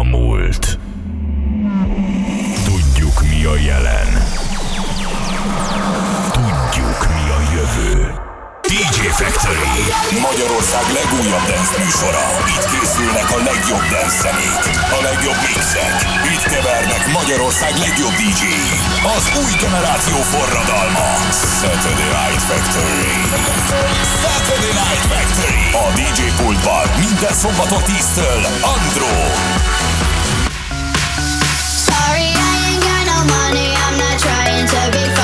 a múlt. Factory. Magyarország legújabb dance műsora. Itt készülnek a legjobb dance zenék, a legjobb mixek. Itt kevernek Magyarország legjobb dj Az új generáció forradalma. Saturday Night Factory. Saturday Night Factory. A DJ pultban minden szombaton 10-től Andro. Sorry, I ain't got no money. I'm not trying to be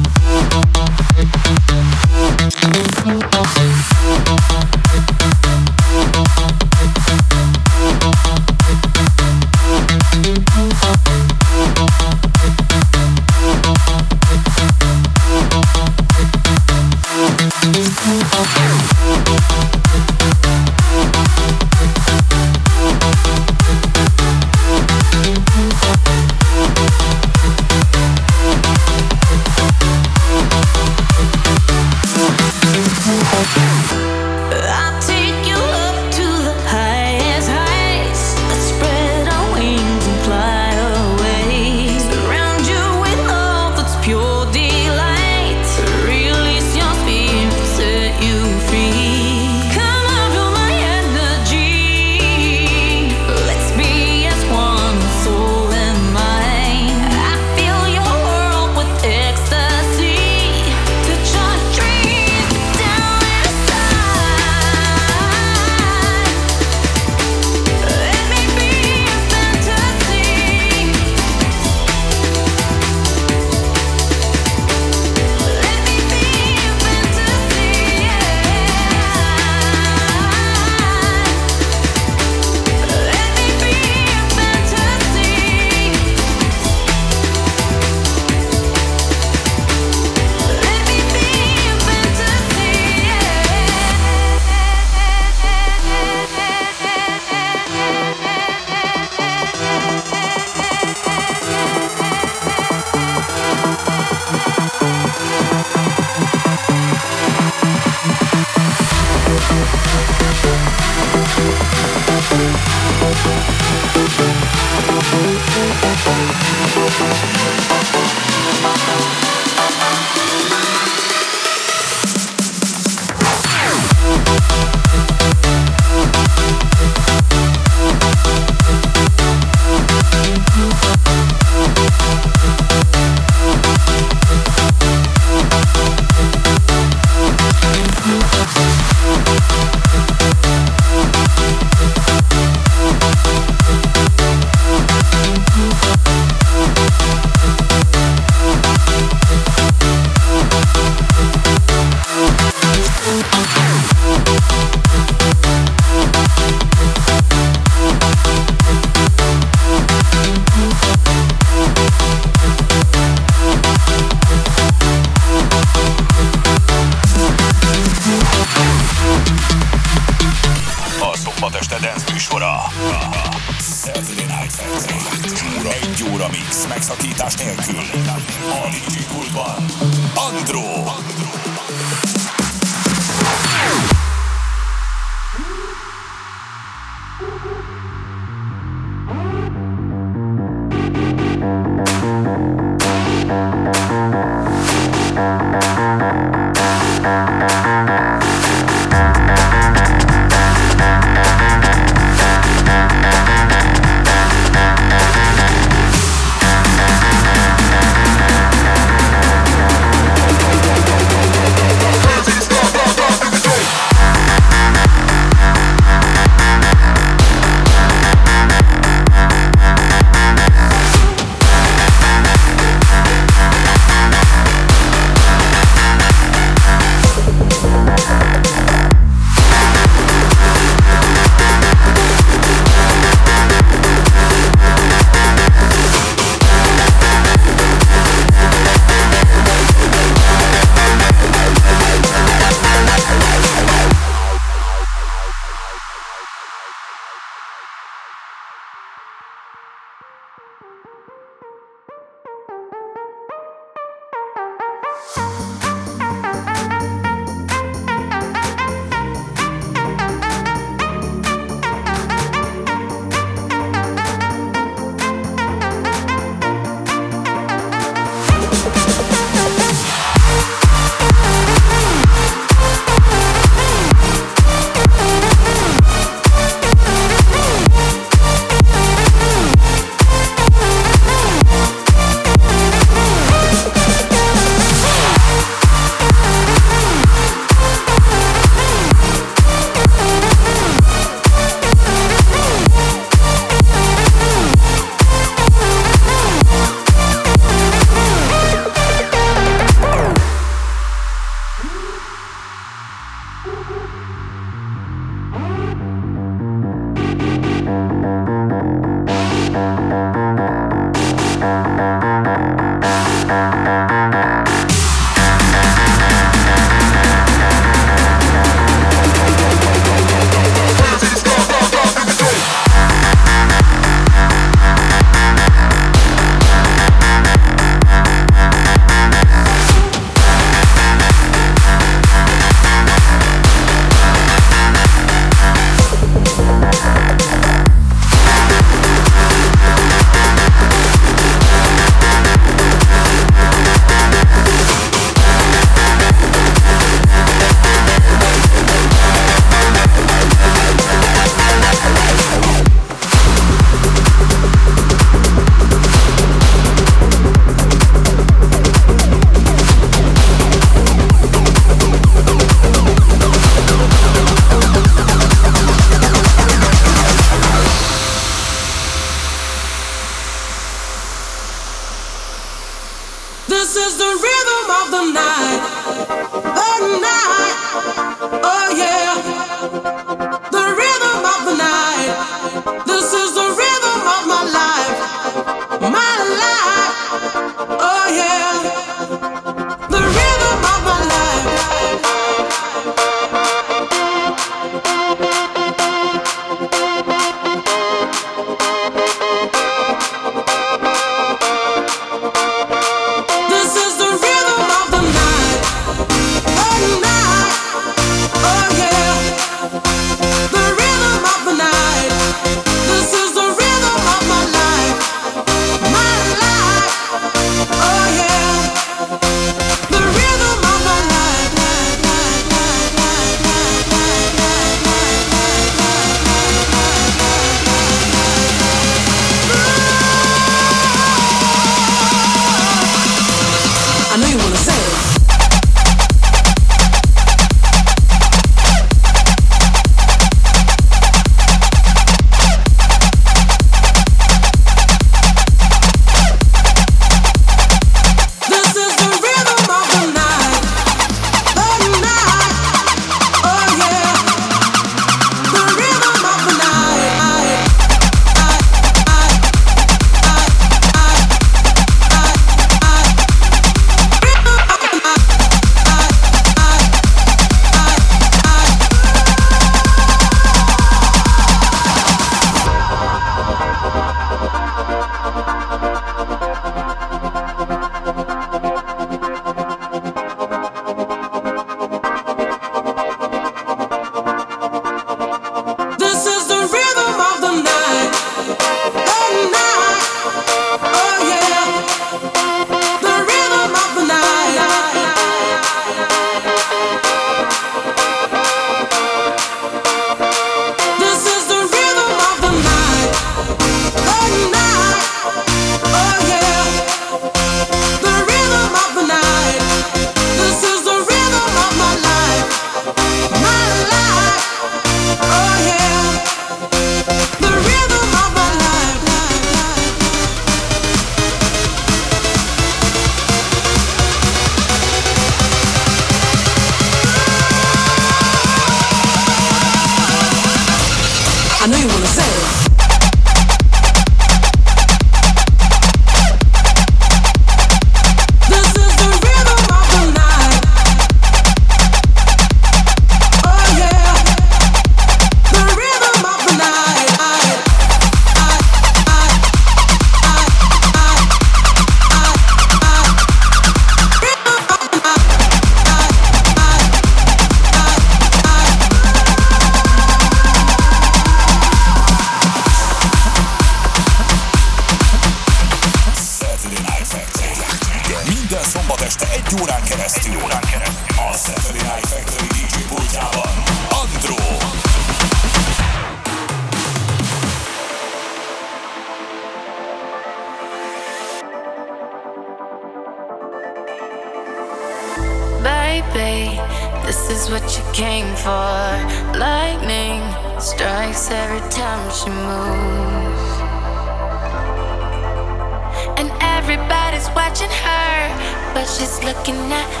looking at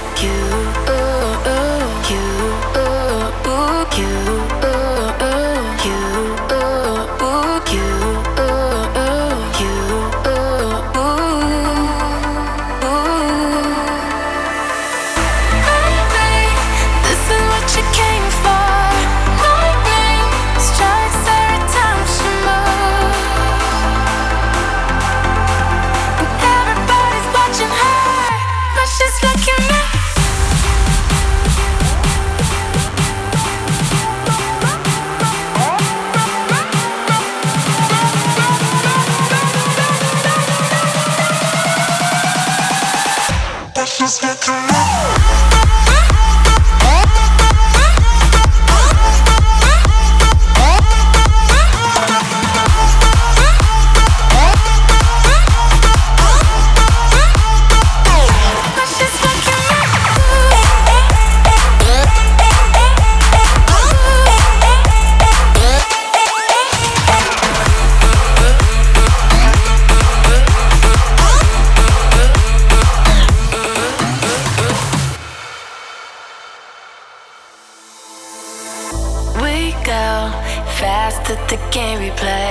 can't replay.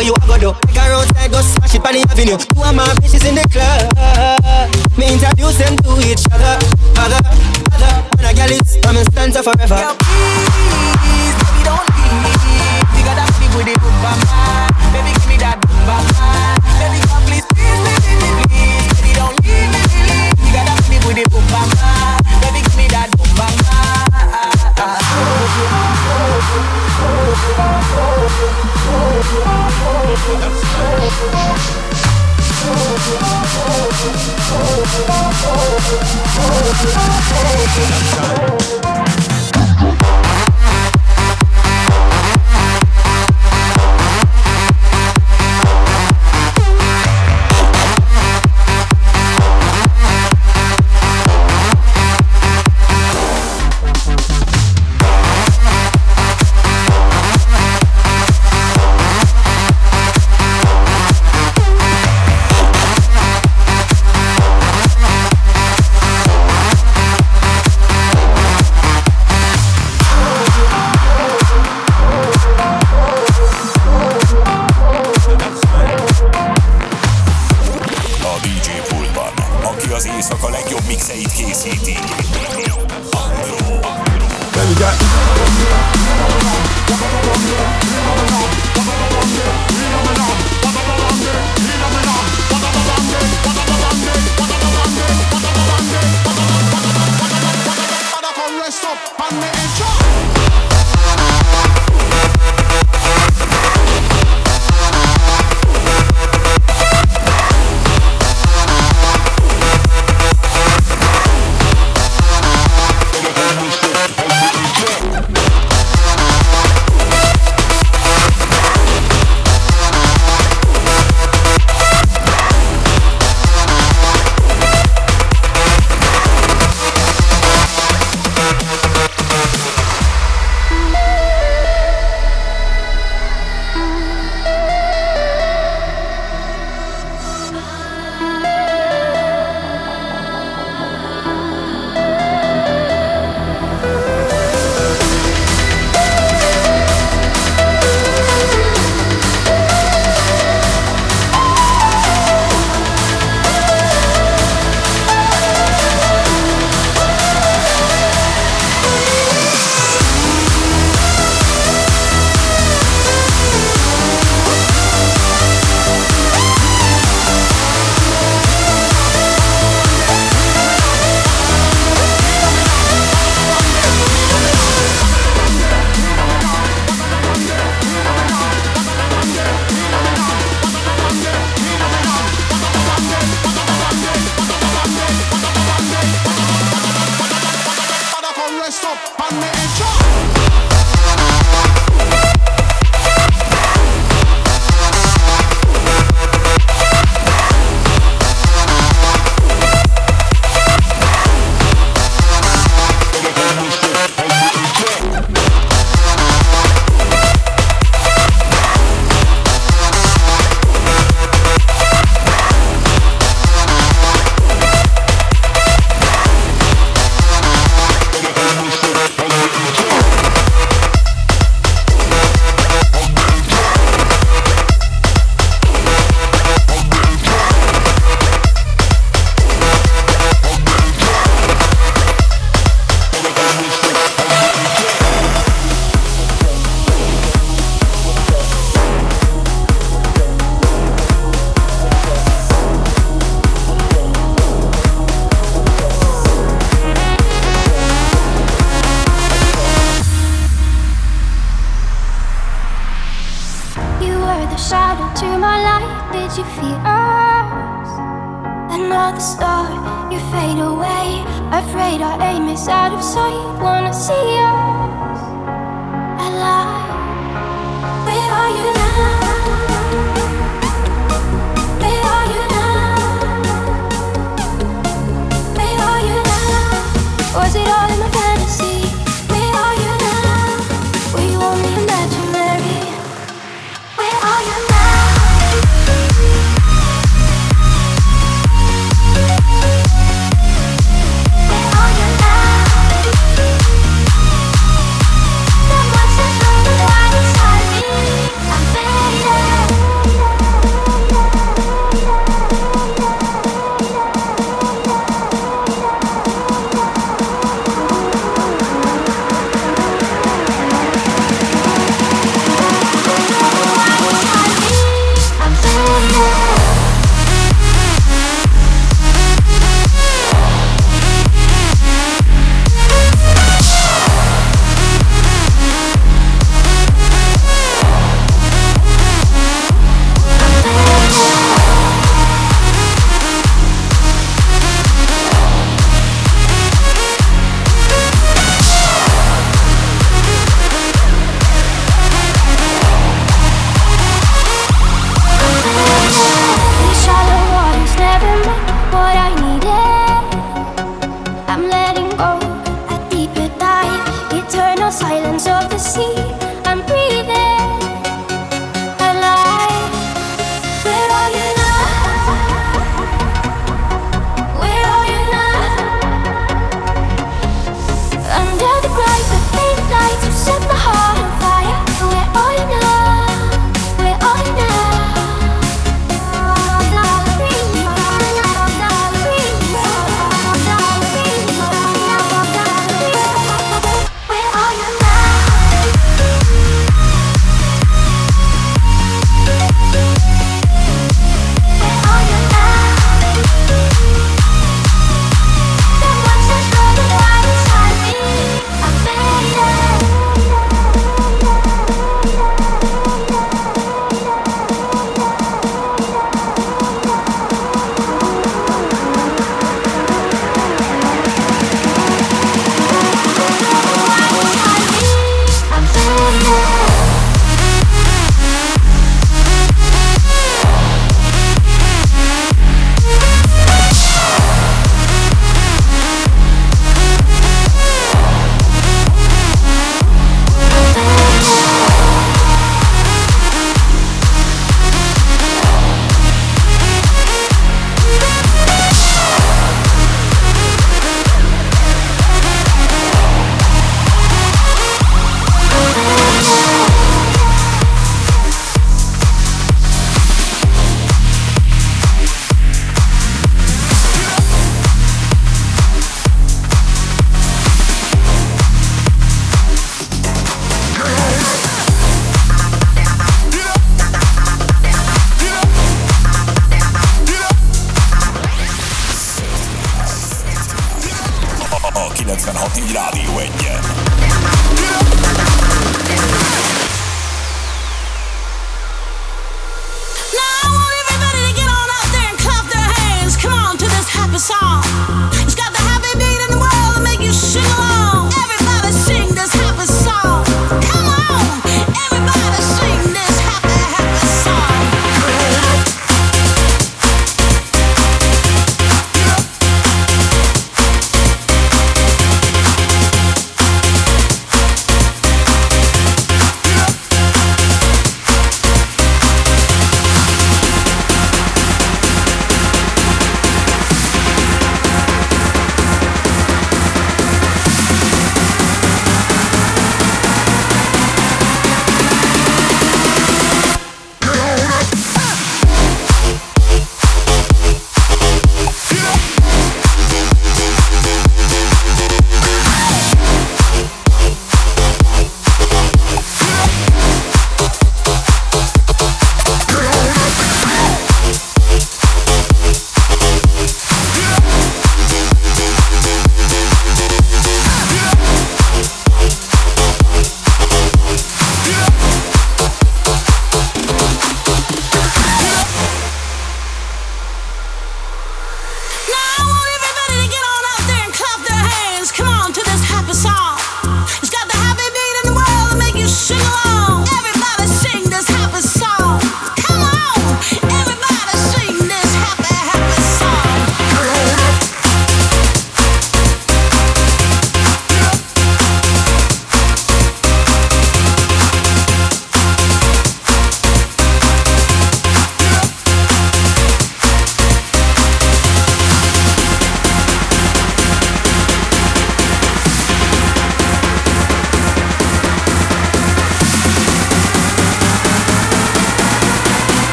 what you a go do. Take her outside, go smash it on the avenue. Two of my bitches in the club. Me introduce them to each other. Other, other, When I get it, I'm in stanza forever.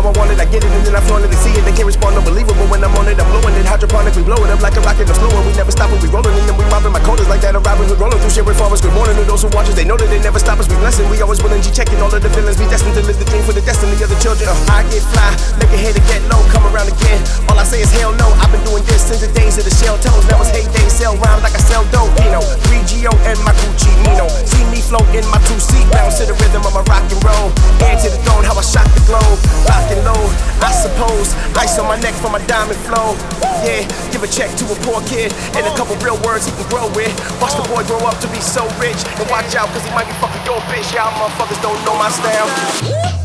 How I want it, I get it, and then I flaunt it. They see it, they can't respond, unbelievable. When I'm on it, I'm blowing it hydroponic. We blow it up like a rocket, no slowing. We never stop when we rolling, and then we mopping my coders like that. A Robin Hood rolling through shit with farmers. Good morning to those who watch us. They know that they never stop us. We blessing, we always willing. G checking all of the villains. Be destined to live the dream for the destiny of the children. Uh, I get fly, make a head to get low, come around again. All I say is hell no. I've been doing this since the days of the shell toes. Now it's heyday, sell round like I sell dope. Pino, 3GO and my Gucci Mino. See me float in my two seat, bounce to the rhythm of my rock and roll. Heir to the throne, how I shock the globe. Lock and load, I suppose. Ice on my neck for my diamond flow. Yeah, give a check to a poor kid and a couple real words he can grow with. Watch the boy grow up to be so rich and watch out cause he might be fucking your bitch. Y'all motherfuckers don't know my style.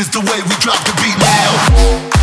Is the way we drop the beat now.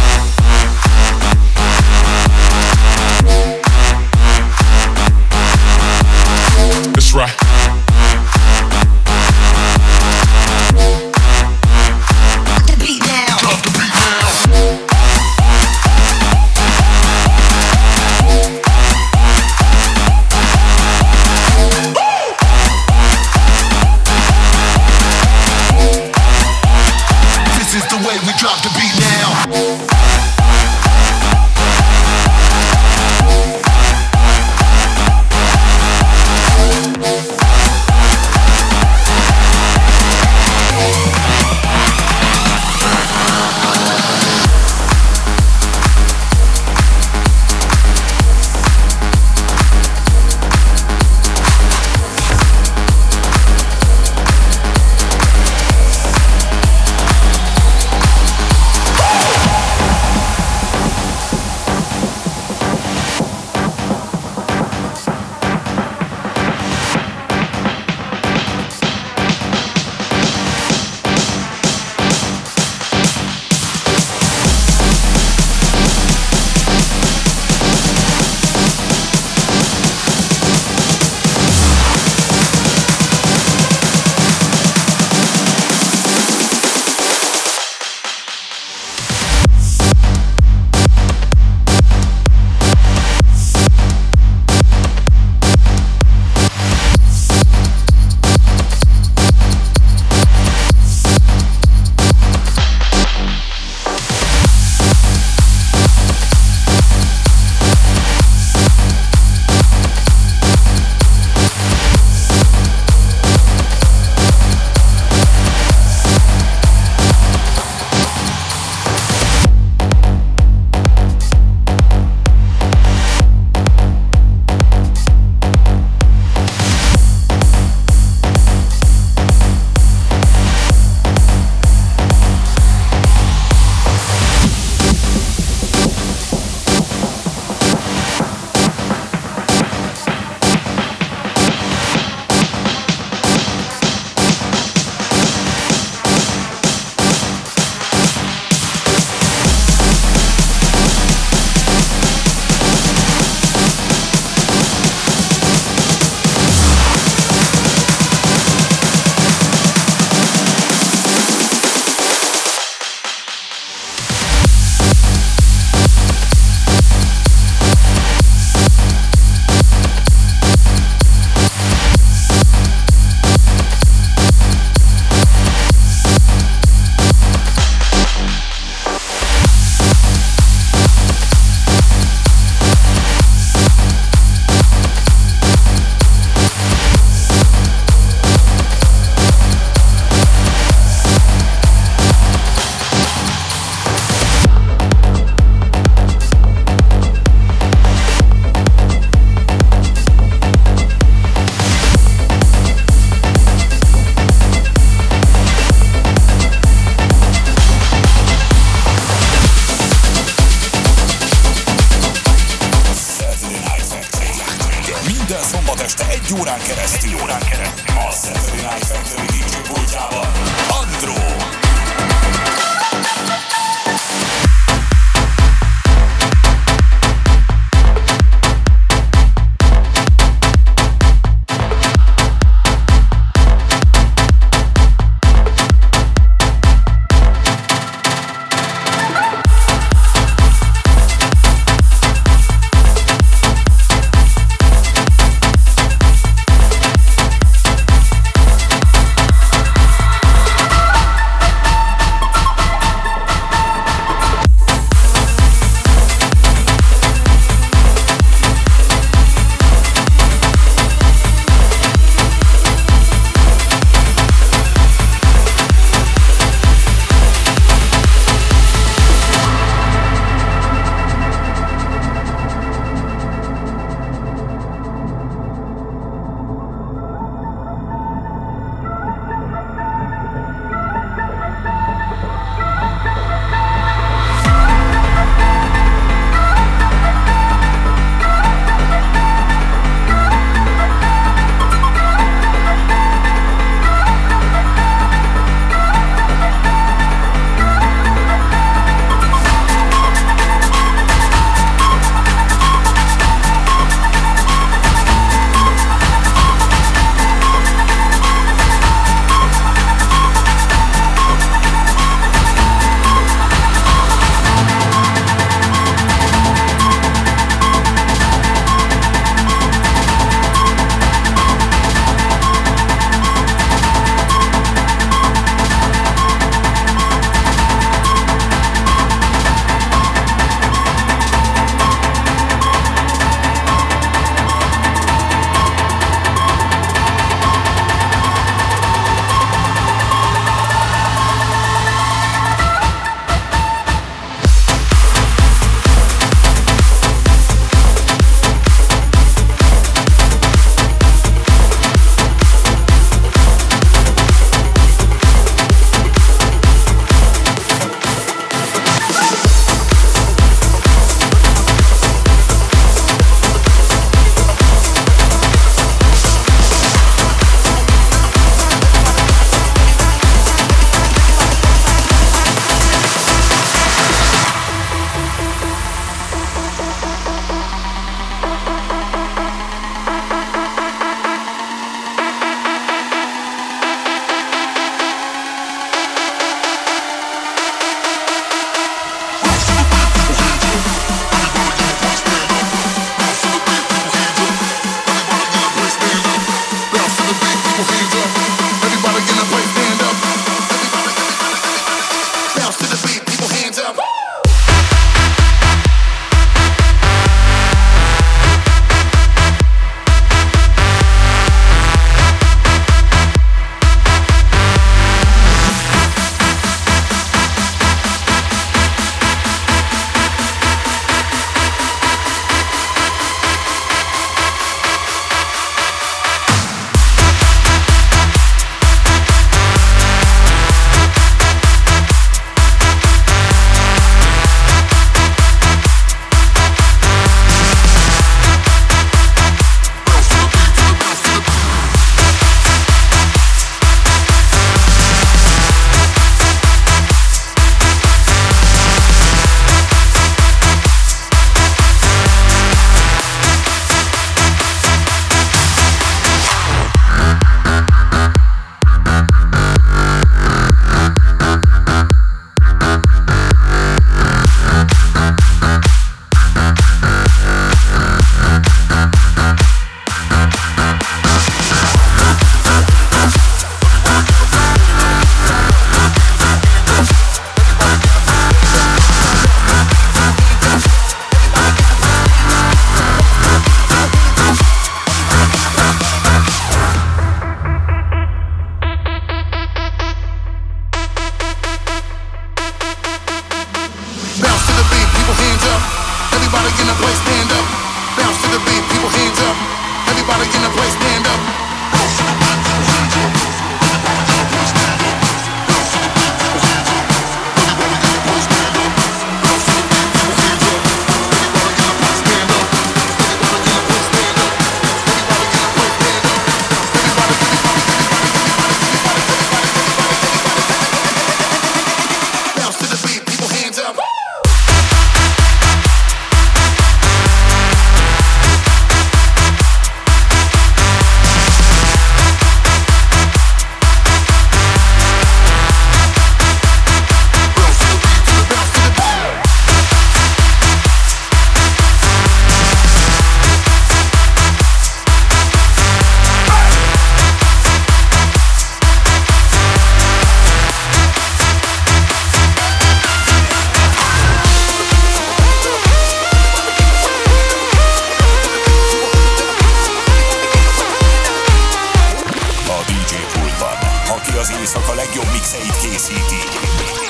éjszaka legjobb mixeit készíti.